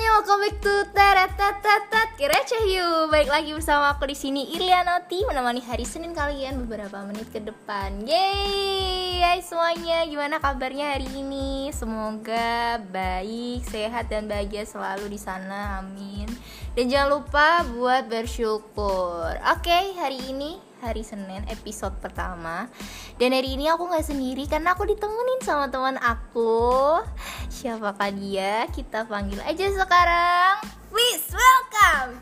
welcome back to Teretatatat Receh You Baik lagi bersama aku di sini Ilianoti Menemani hari Senin kalian beberapa menit ke depan. Yeay! Hai semuanya, gimana kabarnya hari ini? Semoga baik, sehat, dan bahagia selalu di sana Amin. Dan jangan lupa buat bersyukur. Oke, hari ini hari Senin episode pertama. Dan hari ini aku nggak sendiri karena aku ditemenin sama teman aku. Siapakah dia? Kita panggil aja sekarang. Please welcome.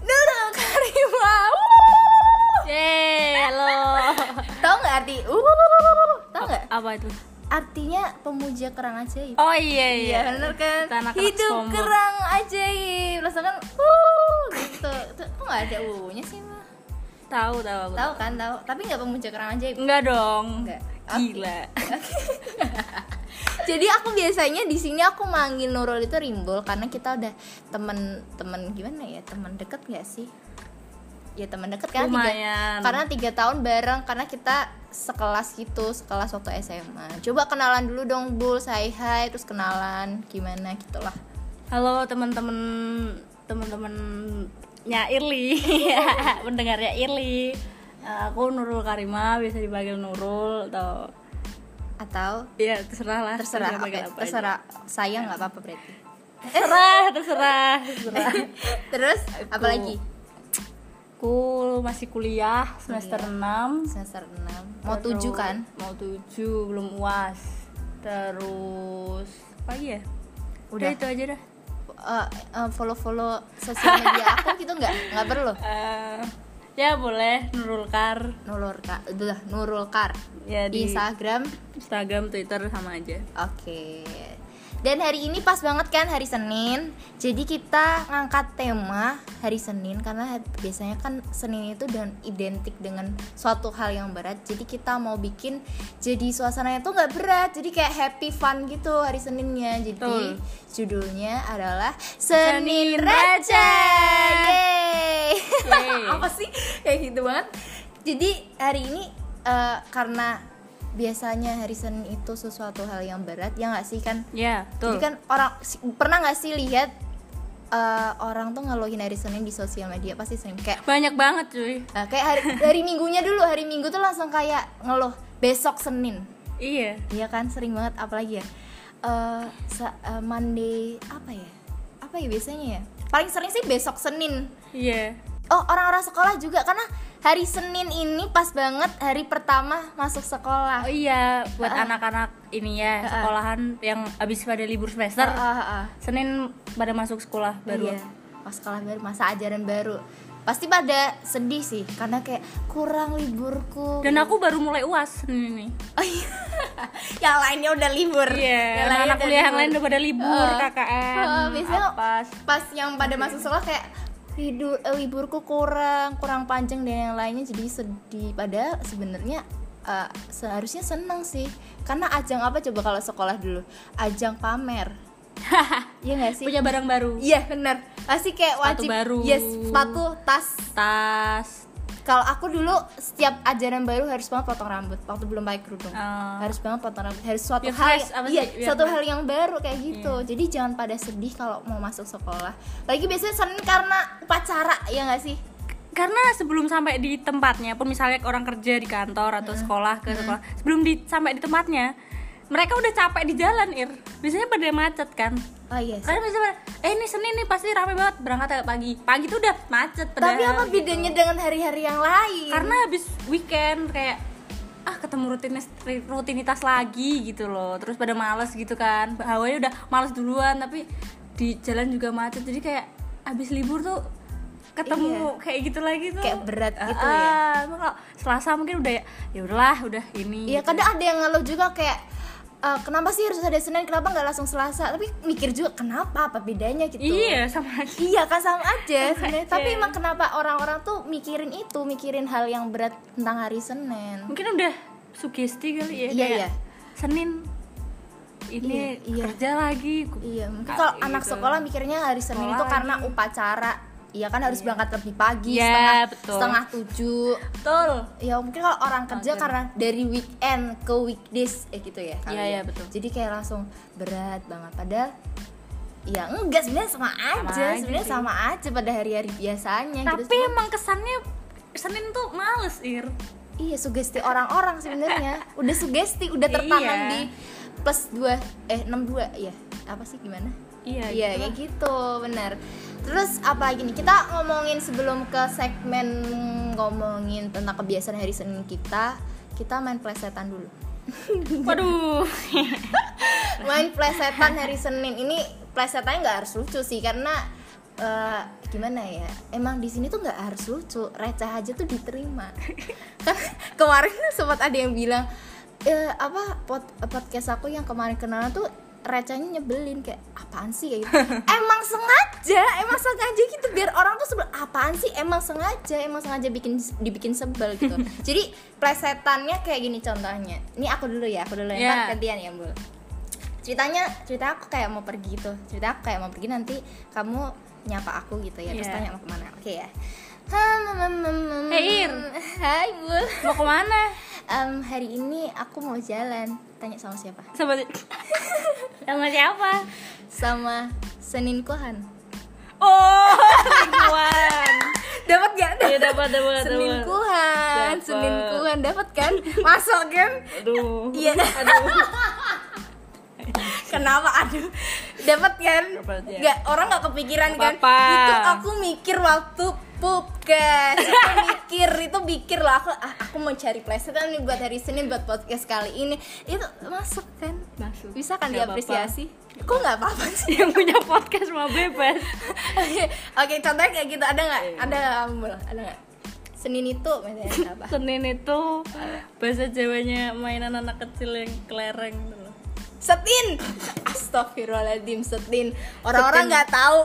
Nurul Karima. Yeay, halo. tahu nggak arti? Uh tahu nggak? Apa itu? artinya pemuja kerang ajaib. Oh iya iya. Bener kan? Anak-anak Hidup kerang ajaib. Rasanya kan uh gitu. Tuh, Kok gak ada u nya sih Tahu tahu aku. Tahu kan tahu Tapi gak pemuja kerang ajaib Enggak dong. Enggak. Gila. Jadi aku biasanya di sini aku manggil Nurul itu Rimbul karena kita udah temen-temen gimana ya teman deket gak sih? Ya teman deket kan tiga, Lumayan. karena tiga tahun bareng karena kita sekelas gitu sekelas waktu SMA. Coba kenalan dulu dong Bul, say hi terus kenalan gimana gitulah. Halo teman-teman teman-teman nya Irli. Pendengarnya Irli. Eh, Aku Nurul Karima, bisa dipanggil Nurul atau Atau ya terserah lah. terserah Bisa apa, apa aja. terserah sayang nggak apa-apa berarti. Terserah, terserah, terserah. Terus apa Aku- lagi? Aku masih kuliah semester 6 Semester 6 Mau tujuh Terus- kan? Mau tujuh, belum uas Terus Apa lagi ya? Udah. itu aja dah Eh, eh, follow-follow sosial media aku gitu nggak? Nggak perlu. Eh, Ya boleh, Nurul Kar Nurul Kar, udah Nurul Kar Ya di di Instagram. Instagram, Twitter sama aja Oke. Dan hari ini pas banget kan hari Senin. Jadi kita ngangkat tema hari Senin karena biasanya kan Senin itu dan identik dengan suatu hal yang berat. Jadi kita mau bikin jadi suasananya tuh nggak berat. Jadi kayak happy fun gitu hari Seninnya. Jadi Betul. judulnya adalah Senin Senin Receh. Receh. Yeay. Yeay. Apa sih kayak gitu banget. Jadi hari ini eh, karena biasanya hari Senin itu sesuatu hal yang berat ya nggak sih kan? Ya, jadi betul kan orang pernah nggak sih lihat eh, orang tuh ngeluhin hari Senin di sosial media? Pasti sering. Kayak Banyak banget cuy. Nah, kayak hari hari minggunya dulu hari minggu tuh langsung kayak ngeluh besok Senin. Iya. Iya kan? Sering banget apalagi ya? Sa- eh, Monday apa ya? Apa ya biasanya ya? Paling sering sih besok Senin. Iya. Oh orang-orang sekolah juga karena hari Senin ini pas banget hari pertama masuk sekolah Oh iya, buat anak-anak ini ya, Ah. sekolahan yang habis pada libur semester ah. Senin pada masuk sekolah baru Iya, pas sekolah baru, masa ajaran baru. Pasti pada sedih sih, karena kayak kurang liburku. Dan aku baru mulai uas Senin ini Oh iya. yang lainnya udah libur. Iya, Yang anak kuliah yang lain udah pada libur, Ah. KKN Ah, biasanya apa Pas yang pada masuk sekolah kayak hidur eh, liburku kurang, kurang panjang dan yang lainnya jadi sedih. Padahal sebenarnya eh, seharusnya seneng sih. Karena ajang apa coba kalau sekolah dulu? Ajang pamer. Iya gak sih? punya barang baru Iya benar. Pasti kayak Sepatu wajib. baru. Yes, sepatu, tas, tas Kalau aku dulu setiap ajaran baru harus banget potong rambut waktu belum pakai kerudung. Oh. Harus banget potong rambut. Harus suatu hal fresh, apa iya, suatu hal yang baru kayak gitu. Jadi jangan pada sedih kalau mau masuk sekolah. Lagi biasanya Senin karena upacara ya nggak sih? karena sebelum sampai di tempatnya pun misalnya orang kerja di kantor atau sekolah ke sekolah sebelum di sampai di tempatnya mereka udah capek di jalan ir biasanya pada macet kan Oh iya. sih. karena misalnya eh ini senin nih pasti rame banget berangkat agak pagi pagi tuh udah macet Tapi padahal, apa gitu. bedanya dengan hari-hari yang lain? karena habis weekend kayak ah ketemu rutinitas rutinitas lagi gitu loh terus pada males gitu kan hawanya udah males duluan tapi di jalan juga macet jadi kayak habis libur tuh ketemu kayak gitu lagi tuh Iya. Kayak berat gitu ah, ya. kalau selasa mungkin udah ya ya udahlah udah ini Iya gitu. kadang ada yang ngeluh juga kayak "Eh, kenapa sih harus ada Senin kenapa nggak langsung Selasa tapi mikir juga kenapa apa bedanya gitu iya sama aja Iya kan sama aja Sama sebenarnya. Tapi emang kenapa orang-orang tuh mikirin itu, mikirin hal yang berat tentang hari Senin? mungkin udah sugesti kali ya Iya, iya. Senin ini Iya, iya. kerja lagi Iya, mungkin kalau gitu. anak sekolah mikirnya hari Senin Sekolah itu karena upacara. Iya kan harus berangkat lebih pagi, Iya, setengah, betul. setengah tujuh. betul Ya mungkin kalau orang kerja Oke. karena dari weekend ke weekdays, eh gitu ya. Iya, ya. iya, betul. Jadi kayak langsung berat banget. Padahal ya enggak sebenarnya sama aja sebenarnya sama aja pada hari-hari biasanya gitu tapi emang kesannya Senin tuh males ir Iya sugesti orang-orang sebenarnya udah sugesti udah tertanam Iya. di plus 2 eh 62 ya apa sih gimana Iya, iya gitu kayak gitu benar terus apa lagi nih? Kita ngomongin sebelum ke segmen ngomongin tentang kebiasaan hari Senin kita kita main plesetan dulu. Waduh. Main plesetan hari Senin. Ini plesetannya nggak harus lucu sih karena eh, gimana ya? Emang di sini tuh nggak harus lucu receh aja tuh diterima. Kan kemarin sempat ada yang bilang eh, apa pod- podcast aku yang kemarin kenalan tuh recehnya nyebelin kayak apaan sih? kayak gitu. Emang sengaja emang sengaja gitu biar orang tuh sebel apaan sih? Emang sengaja emang sengaja bikin dibikin sebel gitu. Jadi plesetannya kayak gini contohnya. Ini aku dulu ya aku dulu ya. Ya. Ntar gantian ya bu ceritanya cerita aku kayak mau pergi gitu. Cerita aku kayak mau pergi nanti kamu nyapa aku gitu ya terus Iya. tanya mau ke mana. Oke ya. Hmm, Hey, Ir. Hai Bul mau ke mana Em, Hari ini aku mau jalan Tanya sama siapa? sama sama siapa Sama Senin Kohan oh lingkuan Dapat gak? ya dapat dapat Senin Dapat. Senin Kuhan dapat kan? Masuk kan? aduh Iya. aduh Kenapa? Aduh, dapat kan? Dapat, ya. Orang nggak kepikiran Nggak kan? Itu aku mikir waktu pup guys. Itu mikir, itu mikir lah aku. Ah, aku mau cari plesetan nih buat hari Senin buat podcast kali ini. Itu masuk kan? masuk Bisa kan diapresiasi? Kok nggak apa-apa sih? yang punya podcast mau bebas Oke, contohnya kayak gitu ada nggak? Iya. Ada nggak? Ada nggak? Senin itu apa? Senin itu bahasa Jawanya mainan anak kecil yang kelereng loh. Setin. Astagfirullahaladzim, setin. Orang-orang nggak tahu.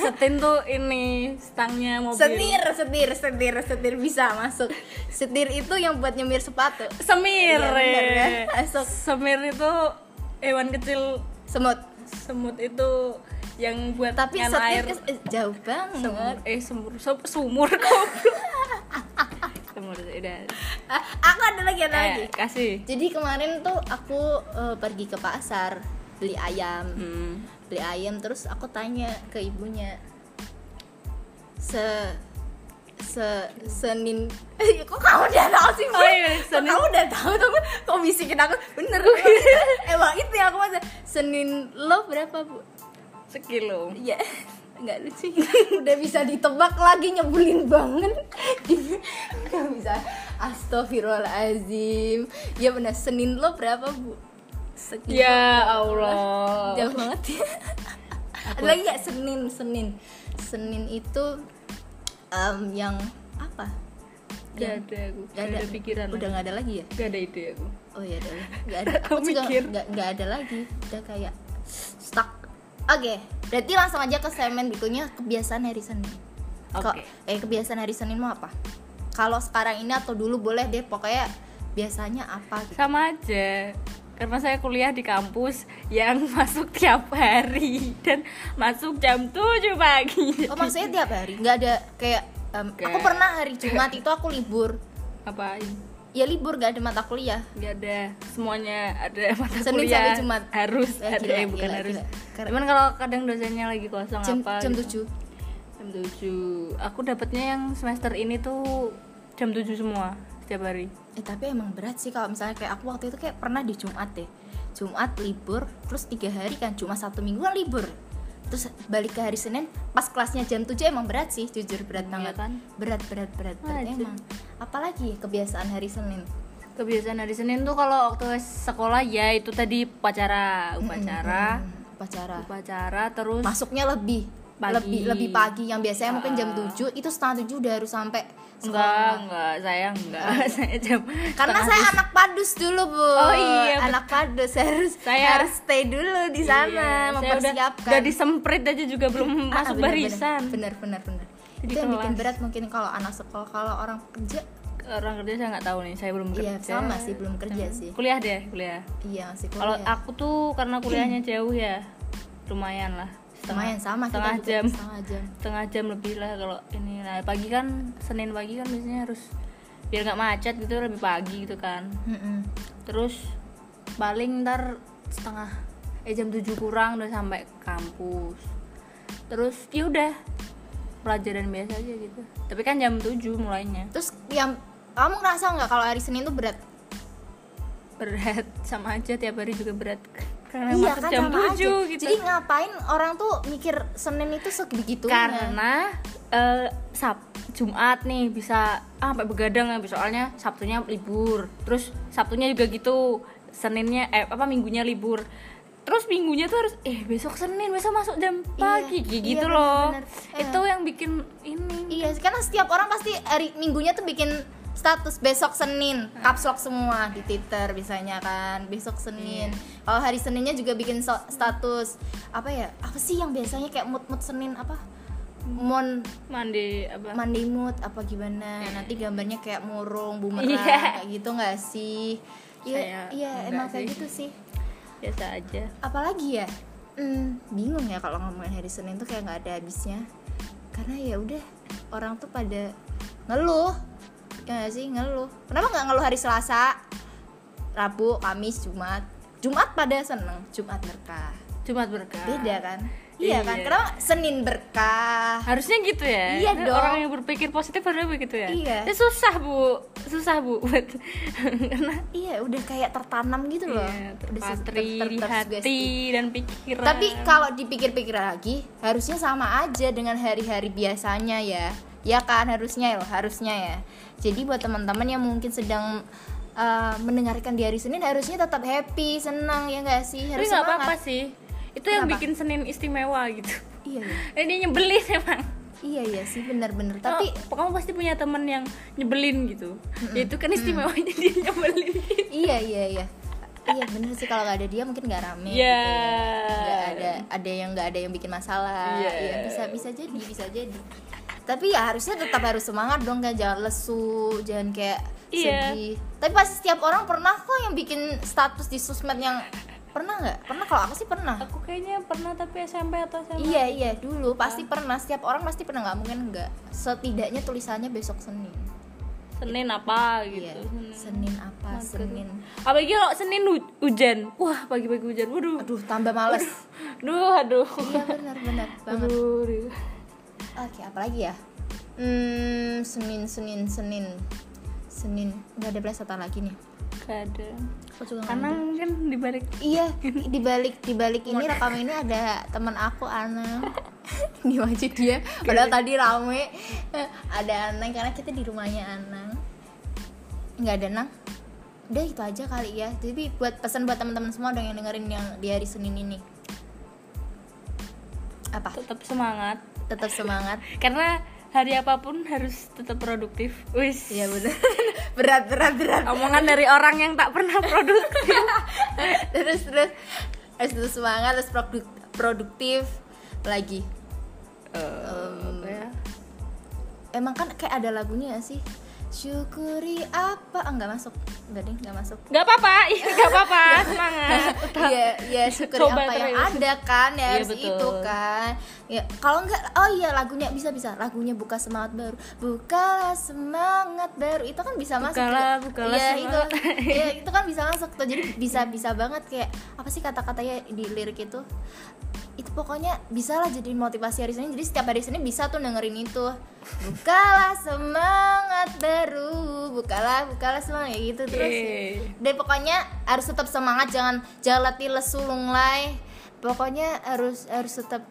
Setin tuh ini stangnya mobil setir, setir, setir, setir bisa masuk. Setir itu yang buat nyemir sepatu. Semir Iya, bener ya. eh. Masuk. Semir itu hewan kecil Semut. semut itu yang buat Tapi setir air eh, jauh banget. semur eh semur sum- sumur goblok semur udah Ah, aku ada lagi, ada lagi. eh, kasih Jadi kemarin tuh aku eh, pergi ke pasar beli ayam. hmm. beli ayam terus aku tanya ke ibunya se se senin eh, kok kamu udah tahu sih Bu? Oh iya, Kok Senin. kamu udah tahu tuh kok bisikin aku bener emang itu yang aku masa senin lo berapa bu sekilo ya nggak lucu udah bisa ditebak lagi nyebelin banget. Nggak bisa. Astagfirullahalazim ya benar senin lo berapa bu? Sekilo ya? Allah. Jauh banget ya. Ada lagi nggak? Senin senin. Senin itu em, yang apa? Gak ada aku nggak Gak ada. pikiran udah nggak ada lagi ya? Gak ada ide aku oh ya udah nggak ada. Aku juga mikir. nggak nggak ada lagi. Udah kayak stuck oke berarti langsung aja ke segmen berikutnya kebiasaan hari senin. Oke. eh kebiasaan hari senin mau apa? Kalau sekarang ini atau dulu boleh deh pokoknya biasanya apa gitu? Sama aja. Karena saya kuliah di kampus yang masuk tiap hari dan masuk jam 7 pagi. oh maksudnya tiap hari? Nggak ada kayak em, aku Kayak- pernah hari jumat itu aku libur. Apain? Ya libur gak ada mata kuliah. Gak ada. Semuanya ada mata Senin kuliah. sampai Jumat. harus Ya, ada. gila, eh, bukan gila, harus. gila. Cuman kalau kadang dosennya lagi kosong jam apa jam gitu. 7 jam 7 aku dapatnya yang semester ini tuh jam 7 semua setiap hari. Eh tapi emang berat sih kalau misalnya kayak aku waktu itu kayak pernah di Jumat deh. Jumat libur terus tiga hari kan cuma satu minggu kan libur terus balik ke hari Senin pas kelasnya jam 7 emang berat sih jujur berat Iya banget. kan? berat berat berat berat. Wajib. emang. Apalagi kebiasaan hari Senin? Kebiasaan hari Senin tuh kalau waktu sekolah ya itu tadi upacara upacara. Hmm, upacara. Upacara terus masuknya lebih Pagi. lebih lebih pagi yang biasanya mungkin jam Ah. 7 itu setengah 7 udah harus sampai enggak sekolah. enggak saya enggak. Saya jam karena saya anak padus dulu bu. Oh iya, anak padus harus Saya- harus stay dulu di sana Iya, saya udah, mempersiapkan. udah disemprit aja juga belum Ah, masuk bener, barisan. Bener bener bener Jadi itu yang bikin berat mungkin kalau anak sekolah kalau orang kerja. Orang kerja saya nggak tahu nih saya belum Iya, kerja. sama sih, belum kerja Hmm. sih. kuliah deh kuliah. Iya masih kalau kuliah. aku tuh karena kuliahnya jauh ya lumayan lah lumayan sama kita setengah juga jam. setengah jam. Setengah jam lebih lah kalau ini. Nah pagi kan senin pagi kan biasanya harus biar nggak macet gitu lebih pagi gitu kan. Mm-mm. terus paling ntar setengah eh jam 7 kurang udah sampai kampus. Terus ya udah pelajaran biasa aja gitu. Tapi kan jam 7 mulainya. Terus yang kamu ngerasa nggak kalau hari Senin tuh berat? Berat sama aja tiap hari juga berat karena iya masuk kan jam sama 7 aja gitu. Jadi ngapain orang tuh mikir Senin itu sebegitu karena eh, sab Jumat nih bisa ah, sampai begadang ya soalnya Sabtunya libur. Terus Sabtunya juga gitu. Seninnya eh apa Minggunya libur. Terus minggunya tuh harus eh besok Senin besok masuk jam Iya, pagi. Iya, gitu loh. bener-bener. itu yang bikin ini. Iya karena setiap orang pasti hari minggunya tuh bikin status besok Senin caps lock semua di Twitter biasanya kan besok Senin. Iya. kalau hari Seninnya juga bikin so- status apa ya apa sih yang biasanya kayak mood mood Senin apa? Mon mandi apa? Monday mood apa gimana? Nanti gambarnya kayak murung bumerang Iya. kayak gitu nggak sih? Iya iya emang kayak gitu sih. Biasa aja. Apalagi ya? Hmm, bingung ya kalau ngomongin hari Senin tuh kayak nggak ada habisnya. Karena ya udah orang tuh pada ngeluh ya nggak sih? Ngeluh. Kenapa nggak ngeluh hari Selasa? Rabu Kamis Jumat. Jumat pada seneng Jumat berkah. Jumat berkah. Beda kan? Iya, kan? Iya. kenapa Senin berkah? Harusnya gitu ya. Iya Kan dong. orang yang berpikir positif harusnya begitu ya. Iya. Tapi susah bu. Susah bu buat karena iya udah kayak tertanam gitu loh. Iya, terpatri ter- ter- di tersugesti. hati dan pikiran. Tapi kalau dipikir-pikir lagi, harusnya sama aja dengan hari-hari biasanya ya. Ya kan harusnya loh, harusnya ya. Jadi buat teman-teman yang mungkin sedang uh, mendengarkan di hari Senin harusnya tetap happy, senang ya nggak sih? tapi Harus nggak apa-apa sih itu yang Kenapa? bikin Senin istimewa gitu Iya, iya. ini nyebelin emang Iya iya sih benar-benar. Tapi Oh, kamu pasti punya temen yang nyebelin gitu ya itu kan istimewanya dia nyebelin gitu. iya iya iya. Iya bener sih kalau nggak ada dia mungkin nggak rame Iya. gitu ya. Nggak ada ada yang nggak ada yang bikin masalah. Iya. Iya bisa bisa jadi bisa jadi. Tapi ya harusnya tetap harus semangat dong kan jangan lesu, jangan kayak Iya. sedih. Tapi pasti setiap orang pernah kok yang bikin status di sosmed yang pernah nggak? Pernah kalau aku sih pernah. aku kayaknya pernah tapi SMP atau SMA Iya iya dulu pasti pernah setiap orang pasti pernah nggak mungkin nggak setidaknya tulisannya besok Senin. Senin apa gitu Iya. Senin apa? Mager. Senin. apalagi kalau Senin hu- hujan wah pagi-pagi hujan waduh Aduh tambah males. aduh aduh iya benar benar banget. aduh Oke, apalagi ya? Hmm, Senin, Senin, Senin, Senin. Nggak ada plesetan lagi nih. Gak ada Aku juga karena ada. kan dibalik Iya, di balik di balik ini rekam ini ada teman aku Ana. Gimana aja dia? Padahal tadi rame ada Anang karena kita di rumahnya Anang. Nggak ada Nang. Udah itu aja kali ya. Jadi buat pesan buat teman-teman semua dong yang dengerin yang di hari Senin ini. Apa? tetap semangat Tetap semangat. karena hari apa pun harus tetap produktif. Wis. Iya benar. berat berat berat. omongan dari orang yang tak pernah produktif. Terus terus. Harus terus semangat terus produk- produktif. Lagi apa ya? Emang kan kayak ada lagunya gak sih syukuri apa ah, nggak masuk nggak deh nggak masuk nggak apa-apa ih, nggak apa-apa semangat Iya, iya syukuri Coba apa yang terus. ada kan ya Iya, harus betul. itu kan. Ya, kalau enggak oh iya lagunya bisa bisa lagunya buka semangat baru. Bukalah semangat baru. Itu kan bisa masuk. Bukalah, juga. bukalah Iya, itu. semangat. Iya, itu kan bisa masuk tuh. Jadi bisa bisa banget kayak apa sih kata-katanya di lirik itu? Itu pokoknya bisa lah jadi motivasi hari Senin. Jadi setiap hari Senin bisa tuh dengerin itu. Bukalah semangat baru. Bukalah, bukalah semangat kayak gitu terus. Yeay. Dan pokoknya harus tetap semangat, jangan latih lesu lunglai. Pokoknya harus harus tetap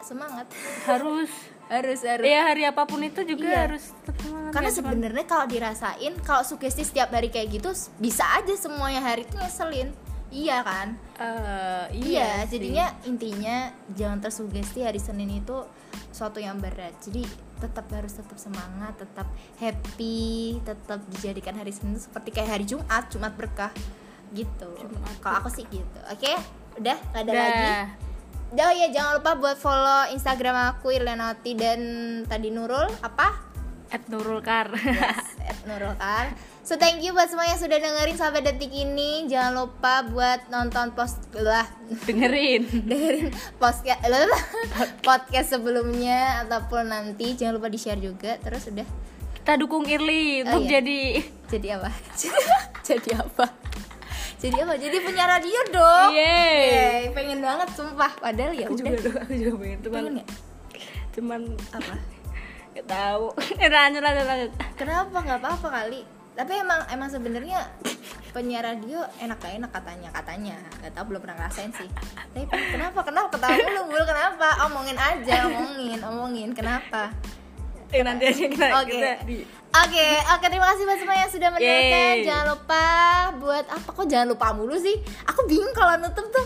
semangat. harus harus harus. ya hari apa pun itu juga Iya. harus tetap semangat Karena cuman- sebenarnya kalau dirasain, kalau sugesti setiap hari kayak gitu bisa aja semuanya hari itu ngeselin. Iya kan? Eh, Iya, sih. jadinya intinya jangan tersugesti hari Senin itu suatu yang berat. Jadi tetap harus tetap semangat, tetap happy, tetap dijadikan hari Senin seperti kayak hari Jumat, Jumat berkah gitu. Kalau aku sih gitu. Oke, udah gak ada Dah. lagi. Oh ya jangan lupa buat follow Instagram aku Irlenoti dan tadi Nurul apa? at Nurul Kar Yes, at Nurul Kar. So thank you buat semua yang sudah dengerin sampai detik ini. Jangan lupa buat nonton post lah dengerin dengerin podcast podcast sebelumnya ataupun nanti jangan lupa di share juga terus udah kita dukung Irli Oh, untuk iya. jadi jadi apa jadi apa Jadi apa? Jadi punya radio dong. Yeay. Yeay, pengen banget sumpah. Padahal ya aku udah. juga dong aku juga pengen cuman Pengen nggak? cuman Apa? gak tahu lanjut lanjut lanjut Kenapa nggak apa-apa kali? Tapi emang emang sebenarnya penyiar radio enak gak enak katanya katanya nggak tahu belum pernah ngerasain sih tapi kenapa kenapa ketawa mulu mulu kenapa omongin aja omongin omongin kenapa eh, nanti aja kita, Oke. kita di Oke, oke terima kasih buat semua yang sudah mendengarkan. Yeay. Jangan lupa buat apa kok jangan lupa mulu sih? Aku bingung kalau nutup tuh.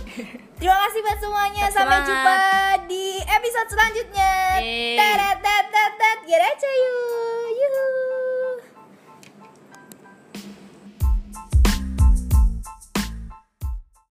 Terima kasih buat semuanya. Tetap Sampai jumpa di episode selanjutnya. Teret